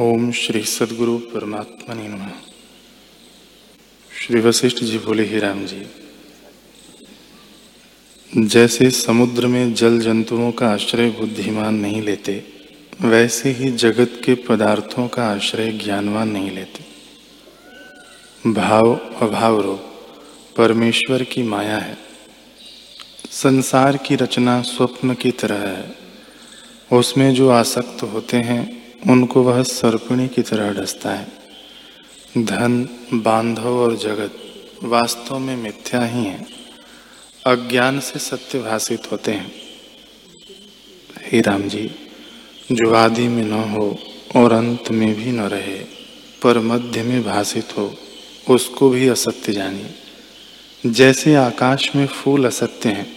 ओम श्री सदगुरु परमात्मा ने नमः। श्री वशिष्ठ जी बोले, ही राम जी, जैसे समुद्र में जल जंतुओं का आश्रय बुद्धिमान नहीं लेते, वैसे ही जगत के पदार्थों का आश्रय ज्ञानवान नहीं लेते। भाव अभाव रूप परमेश्वर की माया है। संसार की रचना स्वप्न की तरह है। उसमें जो आसक्त होते हैं उनको वह सर्पिणी की तरह डसता है। धन, बांधव और जगत वास्तव में मिथ्या ही है। अज्ञान से सत्य भाषित होते हैं। हे राम जी जो आदि में न हो और अंत में भी न रहे, पर मध्य में भाषित हो, उसको भी असत्य जानिए जैसे आकाश में फूल असत्य हैं,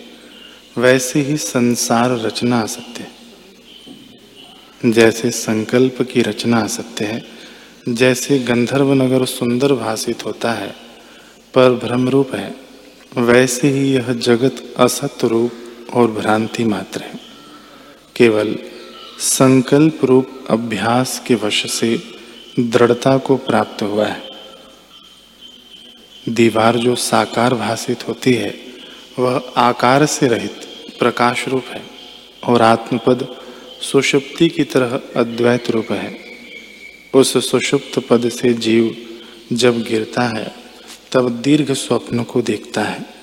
वैसे ही संसार रचना असत्य है। जैसे संकल्प की रचना असत्य है, जैसे गंधर्व नगर सुंदर भाषित होता है, पर भ्रम रूप है, वैसे ही यह जगत असत रूप और भ्रांति मात्र है। केवल संकल्प रूप अभ्यास के वश से दृढ़ता को प्राप्त हुआ है। दीवार जो साकार भाषित होती है, वह आकार से रहित प्रकाश रूप है और आत्मपद सुषुप्ति की तरह अद्वैत रूप है। उस सुषुप्त पद से जीव जब गिरता है, तब दीर्घ स्वप्न को देखता है।